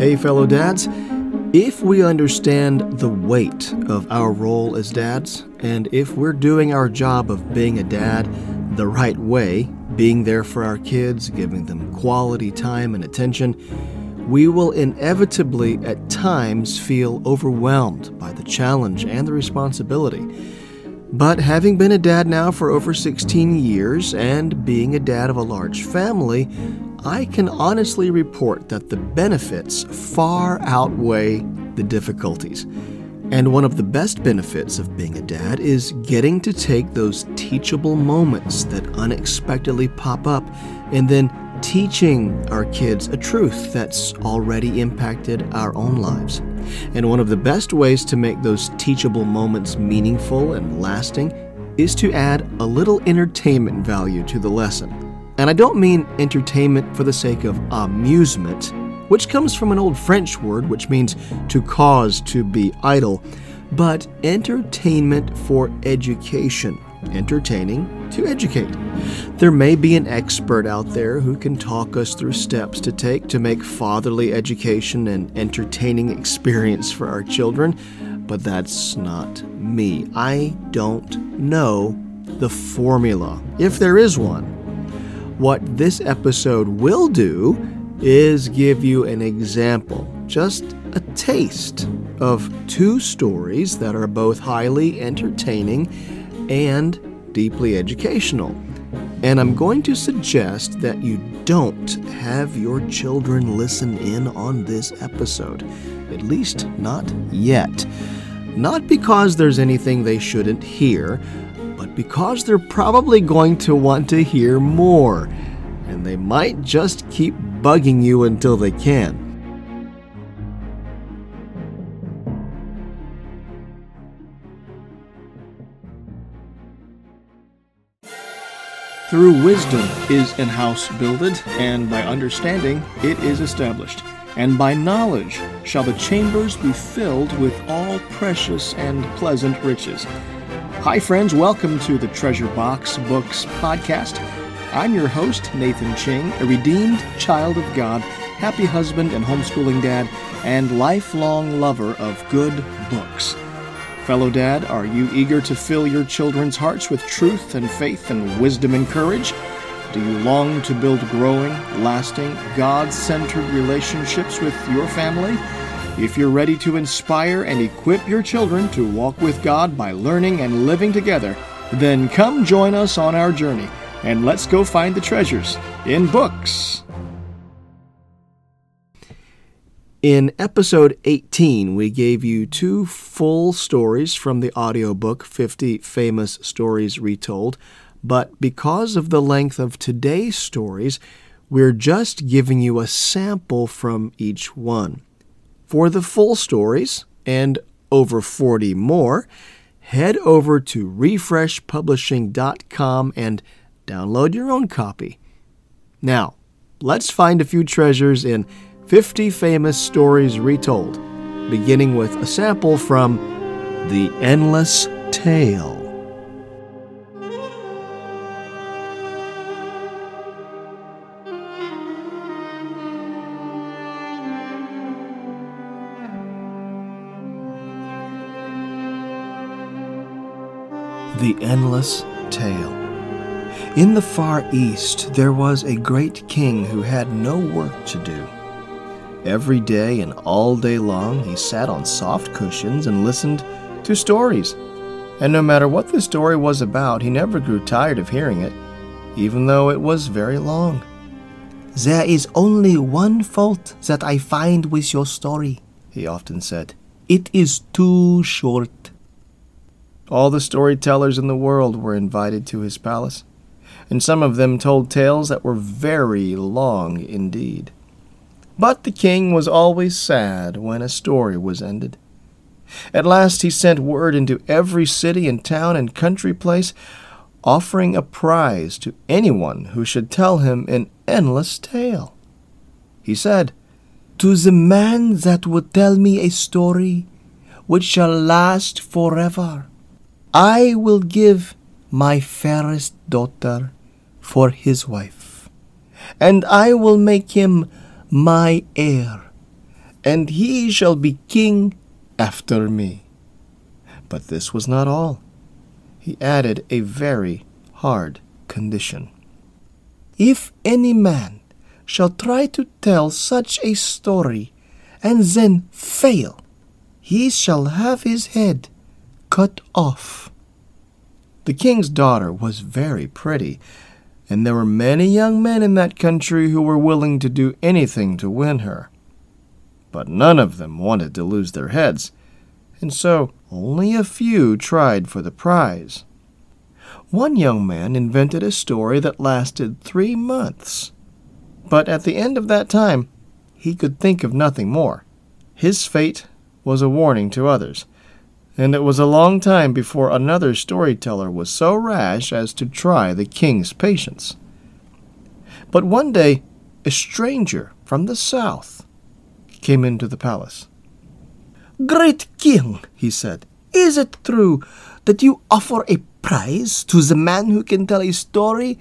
Hey, fellow dads. If we understand the weight of our role as dads, and if we're doing our job of being a dad the right way, being there for our kids, giving them quality time and attention, we will inevitably at times feel overwhelmed by the challenge and the responsibility. But having been a dad now for over 16 years and being a dad of a large family, I can honestly report that the benefits far outweigh the difficulties. And one of the best benefits of being a dad is getting to take those teachable moments that unexpectedly pop up and then teaching our kids a truth that's already impacted our own lives. And one of the best ways to make those teachable moments meaningful and lasting is to add a little entertainment value to the lesson. And I don't mean entertainment for the sake of amusement, which comes from an old French word which means to cause to be idle, but entertainment for education entertaining to educate. There may be an expert out there who can talk us through steps to take to make fatherly education an entertaining experience for our children, but that's not me. I don't know the formula, if there is one. What this episode will do is give you an example, just a taste of two stories that are both highly entertaining and deeply educational. And I'm going to suggest that you don't have your children listen in on this episode, at least not yet. Not because there's anything they shouldn't hear, because they're probably going to want to hear more, and they might just keep bugging you until they can. Through wisdom is an house builded, and by understanding it is established. And by knowledge shall the chambers be filled with all precious and pleasant riches. Hi, friends, welcome to the Treasure Box Books podcast. I'm your host, Nathan Ching, a redeemed child of God, happy husband and homeschooling dad, and lifelong lover of good books. Fellow Dad, are you eager to fill your children's hearts with truth and faith and wisdom and courage? Do you long to build growing, lasting, God centered relationships with your family? If you're ready to inspire and equip your children to walk with God by learning and living together, then come join us on our journey and let's go find the treasures in books. In episode 18, we gave you two full stories from the audiobook 50 Famous Stories Retold, but because of the length of today's stories, we're just giving you a sample from each one. For the full stories, and over 40 more, head over to refreshpublishing.com and download your own copy. Now, let's find a few treasures in 50 famous stories retold, beginning with a sample from The Endless Tale. The Endless Tale. In the far east, there was a great king who had no work to do. Every day and all day long, he sat on soft cushions and listened to stories. And no matter what the story was about, he never grew tired of hearing it, even though it was very long. There is only one fault that I find with your story, he often said. It is too short. All the storytellers in the world were invited to his palace, and some of them told tales that were very long indeed. But the king was always sad when a story was ended. At last he sent word into every city and town and country place, offering a prize to anyone who should tell him an endless tale. He said, To the man that would tell me a story which shall last forever, I will give my fairest daughter for his wife, and I will make him my heir, and he shall be king after me. But this was not all. He added a very hard condition. If any man shall try to tell such a story and then fail, he shall have his head cut off. The king's daughter was very pretty, and there were many young men in that country who were willing to do anything to win her. But none of them wanted to lose their heads, and so only a few tried for the prize. One young man invented a story that lasted three months. But at the end of that time, he could think of nothing more. His fate was a warning to others, and it was a long time before another storyteller was so rash as to try the king's patience. But one day, a stranger from the south came into the palace. Great king, he said, is it true that you offer a prize to the man who can tell a story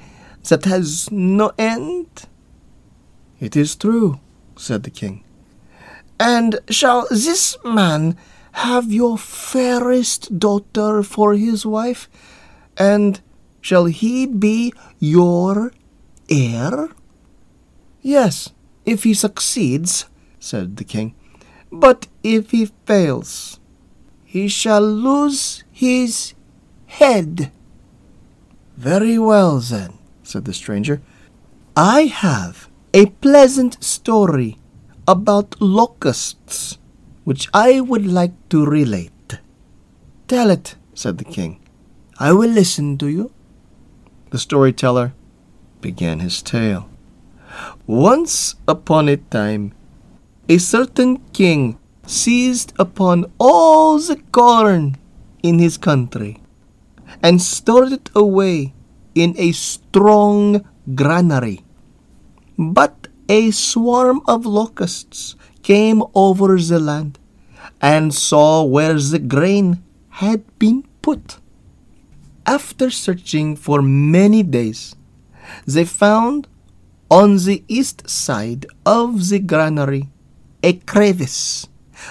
that has no end? It is true, said the king. And shall this man have your fairest daughter for his wife? And shall he be your heir? Yes, if he succeeds, said the king. But if he fails, he shall lose his head. Very well, then, said the stranger. I have a pleasant story about locusts which I would like to relate. Tell it, said the king. I will listen to you. The storyteller began his tale. Once upon a time, a certain king seized upon all the corn in his country and stored it away in a strong granary. But a swarm of locusts came over the land and saw where the grain had been put. After searching for many days, they found on the east side of the granary a crevice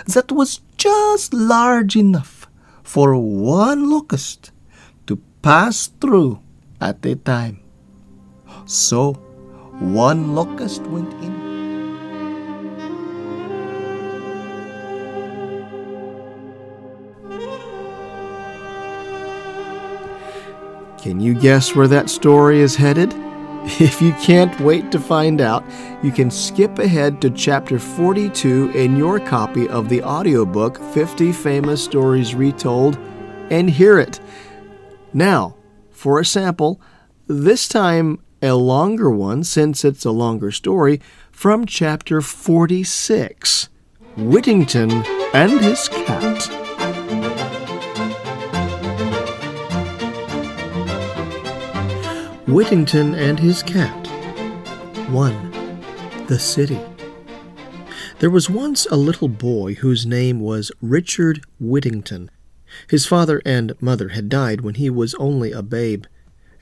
that was just large enough for one locust to pass through at a time. So one locust went in. Can you guess where that story is headed? If you can't wait to find out, you can skip ahead to chapter 42 in your copy of the audiobook 50 Famous Stories Retold and hear it. Now, for a sample, this time a longer one since it's a longer story from chapter 46 Whittington and His Cat. Whittington and His Cat 1. The City There was once a little boy whose name was Richard Whittington. His father and mother had died when he was only a babe,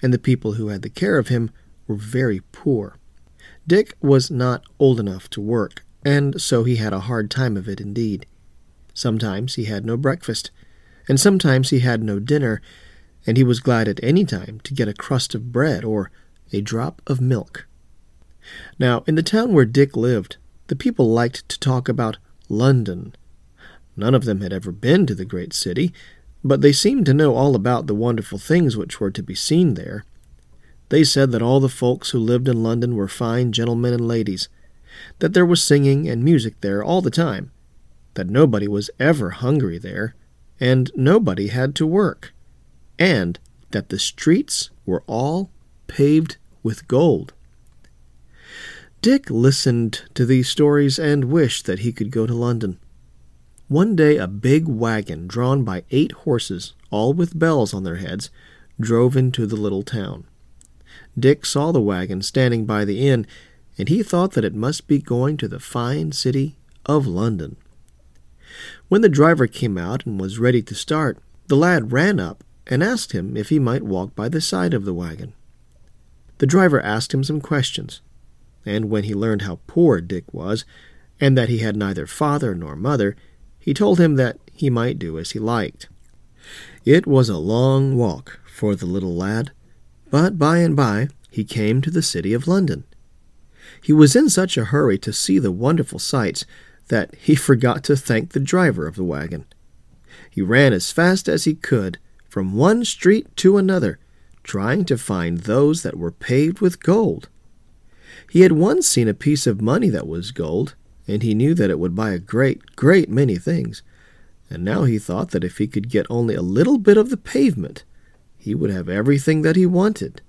and the people who had the care of him were very poor. Dick was not old enough to work, and so he had a hard time of it indeed. Sometimes he had no breakfast, and sometimes he had no dinner, and he was glad at any time to get a crust of bread or a drop of milk. Now, in the town where Dick lived, the people liked to talk about London. None of them had ever been to the great city, but they seemed to know all about the wonderful things which were to be seen there. They said that all the folks who lived in London were fine gentlemen and ladies, that there was singing and music there all the time, that nobody was ever hungry there, and nobody had to work and that the streets were all paved with gold. Dick listened to these stories and wished that he could go to London. One day a big wagon drawn by eight horses, all with bells on their heads, drove into the little town. Dick saw the wagon standing by the inn, and he thought that it must be going to the fine city of London. When the driver came out and was ready to start, the lad ran up and asked him if he might walk by the side of the wagon. The driver asked him some questions, and when he learned how poor Dick was, and that he had neither father nor mother, he told him that he might do as he liked. It was a long walk for the little lad, but by and by he came to the city of London. He was in such a hurry to see the wonderful sights that he forgot to thank the driver of the wagon. He ran as fast as he could from one street to another, trying to find those that were paved with gold. He had once seen a piece of money that was gold, and he knew that it would buy a great, great many things. And now he thought that if he could get only a little bit of the pavement, he would have everything that he wanted.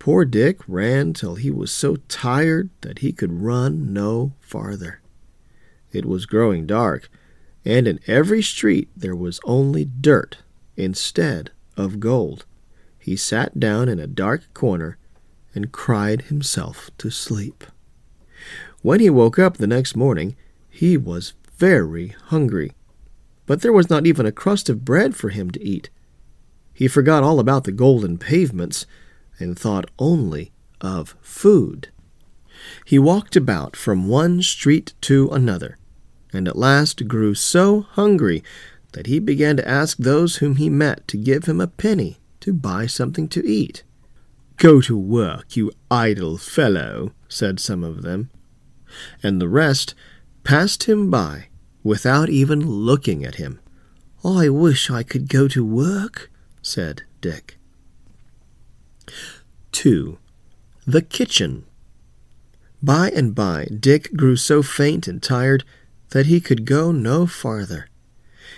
Poor Dick ran till he was so tired that he could run no farther. It was growing dark, and in every street there was only dirt instead of gold. He sat down in a dark corner and cried himself to sleep. When he woke up the next morning, he was very hungry, but there was not even a crust of bread for him to eat. He forgot all about the golden pavements and thought only of food. He walked about from one street to another, and at last grew so hungry that he began to ask those whom he met to give him a penny to buy something to eat. Go to work, you idle fellow, said some of them, and the rest passed him by without even looking at him. I wish I could go to work, said Dick. 2. The Kitchen. By and by, Dick grew so faint and tired that he could go no farther.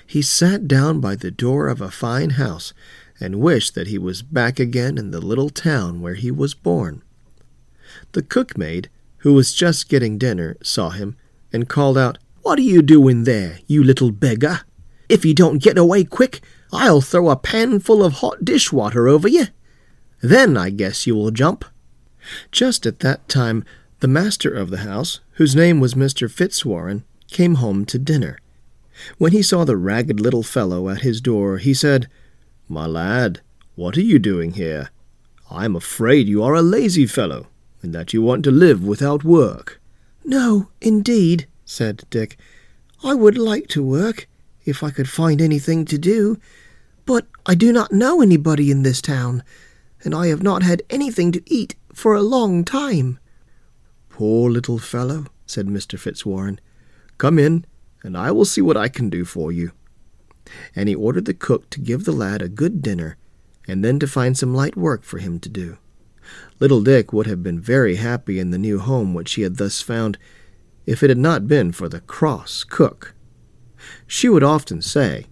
He sat down by the door of a fine house and wished that he was back again in the little town where he was born. The cookmaid, who was just getting dinner, saw him and called out, What are you doing there, you little beggar? If you don't get away quick, I'll throw a pan full of hot dishwater over you. Then I guess you will jump. Just at that time, the master of the house, whose name was Mr. Fitzwarren, came home to dinner. When he saw the ragged little fellow at his door, he said, My lad, what are you doing here? I am afraid you are a lazy fellow, and that you want to live without work. No, indeed, said Dick. I would like to work, if I could find anything to do, but I do not know anybody in this town, and I have not had anything to eat for a long time. Poor little fellow, said Mr. Fitzwarren. Come in, and I will see what I can do for you. And he ordered the cook to give the lad a good dinner, and then to find some light work for him to do. Little Dick would have been very happy in the new home which he had thus found, if it had not been for the cross cook. She would often say,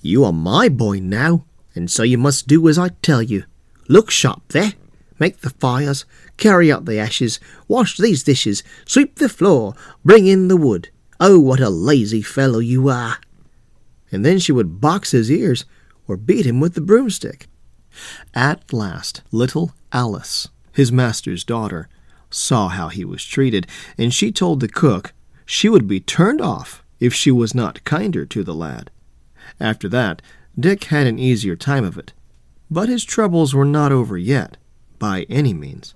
You are my boy now, and so you must do as I tell you. Look sharp there. Make the fires, carry out the ashes, wash these dishes, sweep the floor, bring in the wood. Oh, what a lazy fellow you are! And then she would box his ears or beat him with the broomstick. At last, little Alice, his master's daughter, saw how he was treated, and she told the cook she would be turned off if she was not kinder to the lad. After that, Dick had an easier time of it, but his troubles were not over yet, by any means.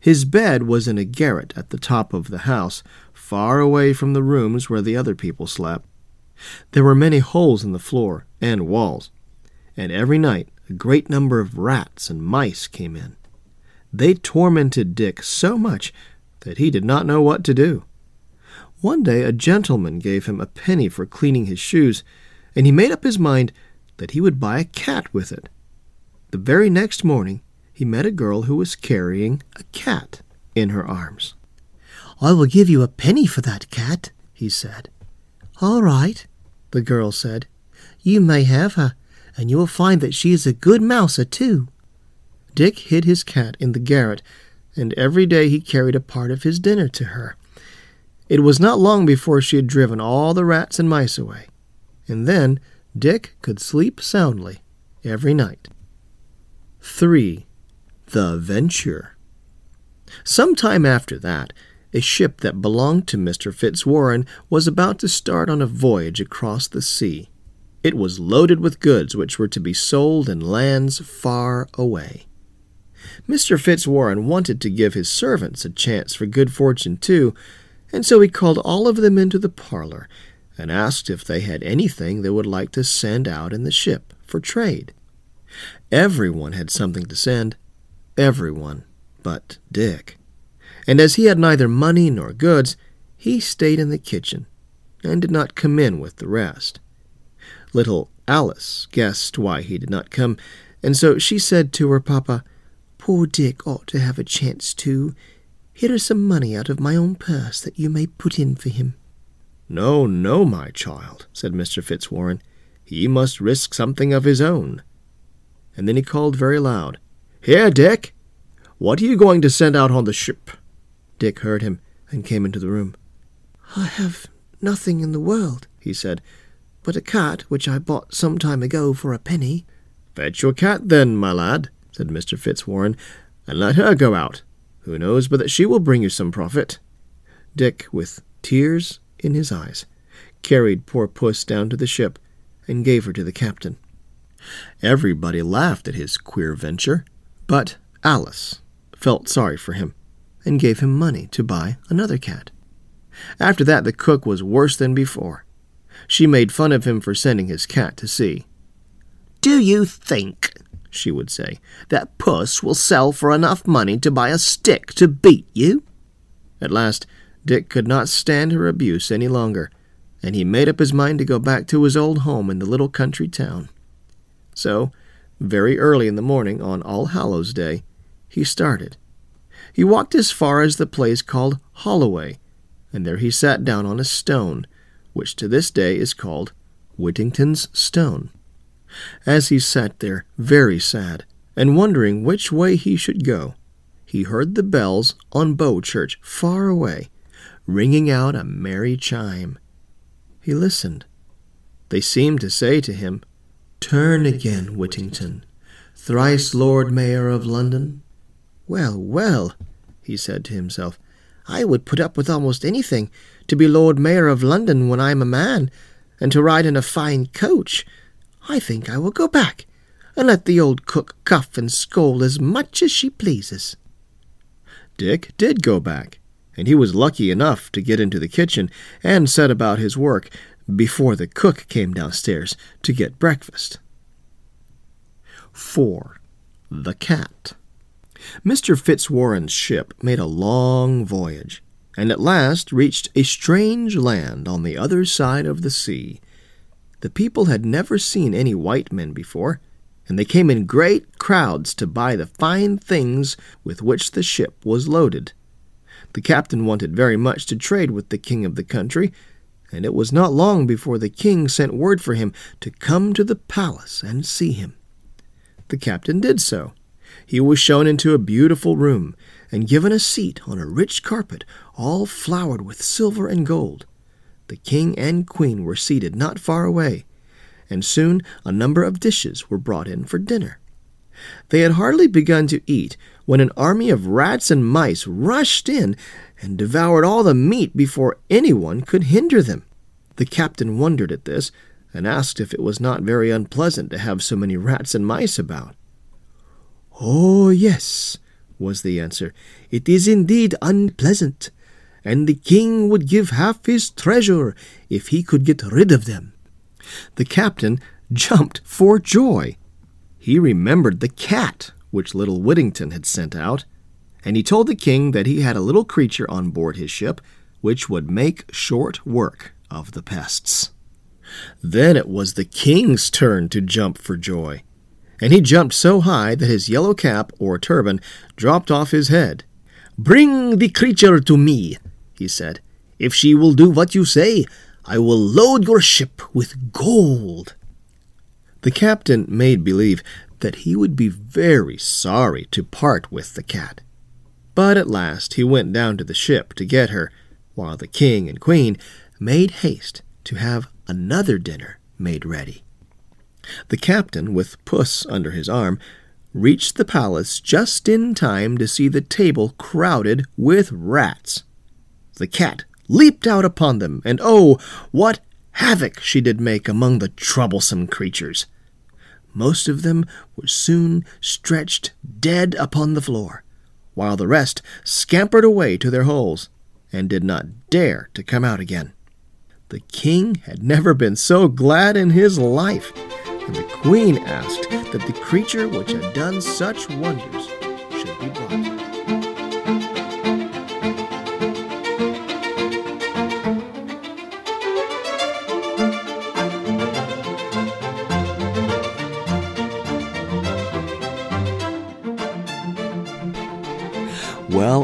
His bed was in a garret at the top of the house, far away from the rooms where the other people slept. There were many holes in the floor and walls, and every night a great number of rats and mice came in. They tormented Dick so much that he did not know what to do. One day a gentleman gave him a penny for cleaning his shoes, and he made up his mind that he would buy a cat with it. The very next morning he met a girl who was carrying a cat in her arms. I will give you a penny for that cat, he said. All right, the girl said. You may have her, and you will find that she is a good mouser, too. Dick hid his cat in the garret, and every day he carried a part of his dinner to her. It was not long before she had driven all the rats and mice away, and then Dick could sleep soundly every night. 3. The Venture. Some time after that, a ship that belonged to Mr. Fitzwarren was about to start on a voyage across the sea. It was loaded with goods which were to be sold in lands far away. Mr. Fitzwarren wanted to give his servants a chance for good fortune too, and so he called all of them into the parlor and asked if they had anything they would like to send out in the ship for trade. Everyone had something to send, everyone but Dick. And as he had neither money nor goods, he stayed in the kitchen and did not come in with the rest. Little Alice guessed why he did not come, and so she said to her papa, Poor Dick ought to have a chance too. Here is some money out of my own purse that you may put in for him. No, no, my child, said Mr. Fitzwarren. He must risk something of his own. And then he called very loud, Here, Dick! What are you going to send out on the ship? Dick heard him and came into the room. I have nothing in the world, he said, but a cat which I bought some time ago for a penny. Fetch your cat, then, my lad, said Mr. Fitzwarren, and let her go out. Who knows but that she will bring you some profit? Dick, with tears in his eyes, carried poor Puss down to the ship and gave her to the captain. Everybody laughed at his queer venture, but Alice felt sorry for him and gave him money to buy another cat. After that, the cook was worse than before. She made fun of him for sending his cat to sea. Do you think, she would say, that Puss will sell for enough money to buy a stick to beat you? At last, Dick could not stand her abuse any longer, and he made up his mind to go back to his old home in the little country town. So, very early in the morning on All Hallows Day, he started. He walked as far as the place called Holloway, and there he sat down on a stone, which to this day is called Whittington's Stone. As he sat there, very sad, and wondering which way he should go, he heard the bells on Bow Church far away, ringing out a merry chime. He listened. They seemed to say to him, Turn again, Whittington, thrice Lord Mayor of London. Well, well, he said to himself, I would put up with almost anything to be Lord Mayor of London when I am a man, and to ride in a fine coach. I think I will go back and let the old cook cuff and scold as much as she pleases. Dick did go back, and he was lucky enough to get into the kitchen and set about his work before the cook came downstairs to get breakfast. 4. The Cat Mr. Fitzwarren's ship made a long voyage, and at last reached a strange land on the other side of the sea. The people had never seen any white men before, and they came in great crowds to buy the fine things with which the ship was loaded. The captain wanted very much to trade with the king of the country, and it was not long before the king sent word for him to come to the palace and see him. The captain did so, he was shown into a beautiful room and given a seat on a rich carpet, all flowered with silver and gold. The king and queen were seated not far away, and soon a number of dishes were brought in for dinner. They had hardly begun to eat when an army of rats and mice rushed in and devoured all the meat before anyone could hinder them. The captain wondered at this and asked if it was not very unpleasant to have so many rats and mice about. Oh, yes, was the answer. It is indeed unpleasant, and the king would give half his treasure if he could get rid of them. The captain jumped for joy. He remembered the cat which little Whittington had sent out, and he told the king that he had a little creature on board his ship which would make short work of the pests. Then it was the king's turn to jump for joy and he jumped so high that his yellow cap, or turban, dropped off his head. Bring the creature to me, he said. If she will do what you say, I will load your ship with gold. The captain made believe that he would be very sorry to part with the cat. But at last he went down to the ship to get her, while the king and queen made haste to have another dinner made ready. The captain, with Puss under his arm, reached the palace just in time to see the table crowded with rats. The cat leaped out upon them, and oh, what havoc she did make among the troublesome creatures! Most of them were soon stretched dead upon the floor, while the rest scampered away to their holes. and did not dare to come out again. The king had never been so glad in his life, and the queen asked that the creature which had done such wonders should be brought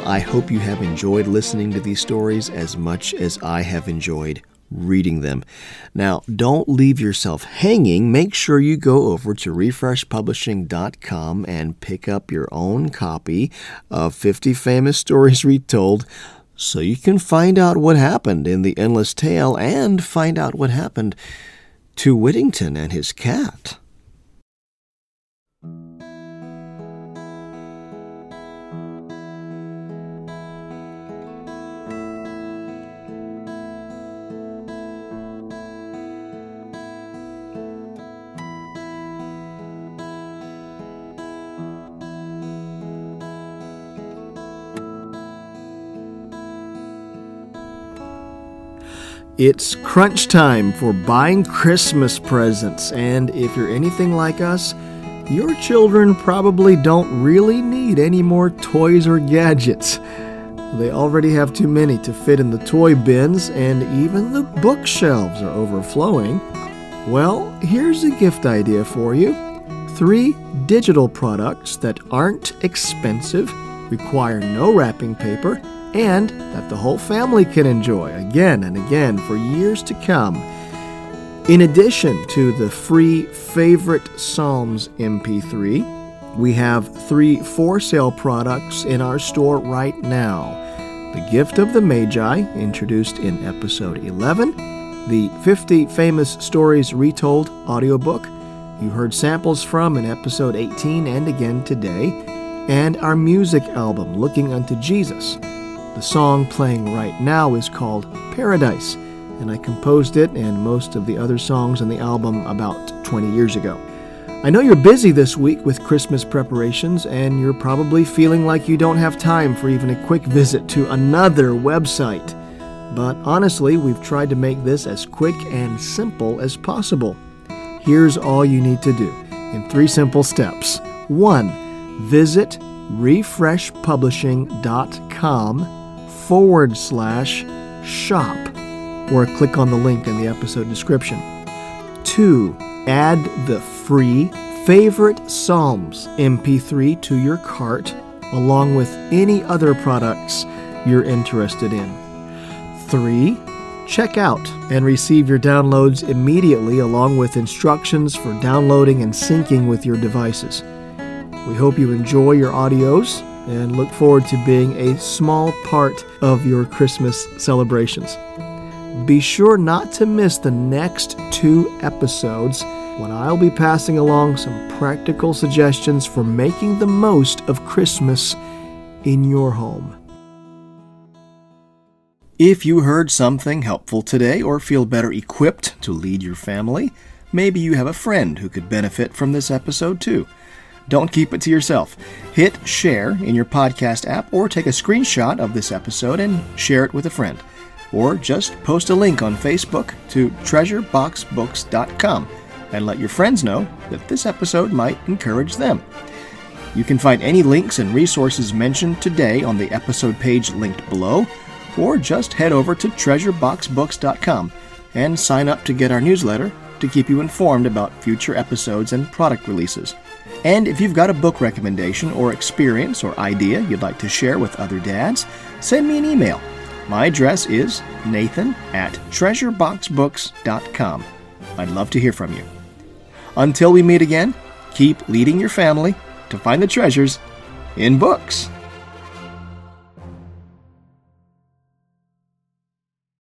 I hope you have enjoyed listening to these stories as much as I have enjoyed reading them. Now, don't leave yourself hanging. Make sure you go over to refreshpublishing.com and pick up your own copy of 50 Famous Stories Retold so you can find out what happened in the endless tale and find out what happened to Whittington and his cat. It's crunch time for buying Christmas presents, and if you're anything like us, your children probably don't really need any more toys or gadgets. They already have too many to fit in the toy bins, and even the bookshelves are overflowing. Well, here's a gift idea for you three digital products that aren't expensive, require no wrapping paper, and that the whole family can enjoy again and again for years to come. In addition to the free Favorite Psalms MP3, we have three for sale products in our store right now The Gift of the Magi, introduced in episode 11, the 50 Famous Stories Retold audiobook, you heard samples from in episode 18 and again today, and our music album, Looking Unto Jesus. The song playing right now is called Paradise, and I composed it and most of the other songs on the album about 20 years ago. I know you're busy this week with Christmas preparations, and you're probably feeling like you don't have time for even a quick visit to another website. But honestly, we've tried to make this as quick and simple as possible. Here's all you need to do in three simple steps. One, visit refreshpublishing.com forward slash shop or click on the link in the episode description. Two, add the free favorite Psalms MP3 to your cart along with any other products you're interested in. Three, check out and receive your downloads immediately along with instructions for downloading and syncing with your devices. We hope you enjoy your audios and look forward to being a small part of your Christmas celebrations. Be sure not to miss the next two episodes when I'll be passing along some practical suggestions for making the most of Christmas in your home. If you heard something helpful today or feel better equipped to lead your family, maybe you have a friend who could benefit from this episode too. Don't keep it to yourself. Hit share in your podcast app or take a screenshot of this episode and share it with a friend. Or just post a link on Facebook to treasureboxbooks.com and let your friends know that this episode might encourage them. You can find any links and resources mentioned today on the episode page linked below, or just head over to treasureboxbooks.com and sign up to get our newsletter to keep you informed about future episodes and product releases. And if you've got a book recommendation or experience or idea you'd like to share with other dads, send me an email. My address is nathan at treasureboxbooks.com. I'd love to hear from you. Until we meet again, keep leading your family to find the treasures in books.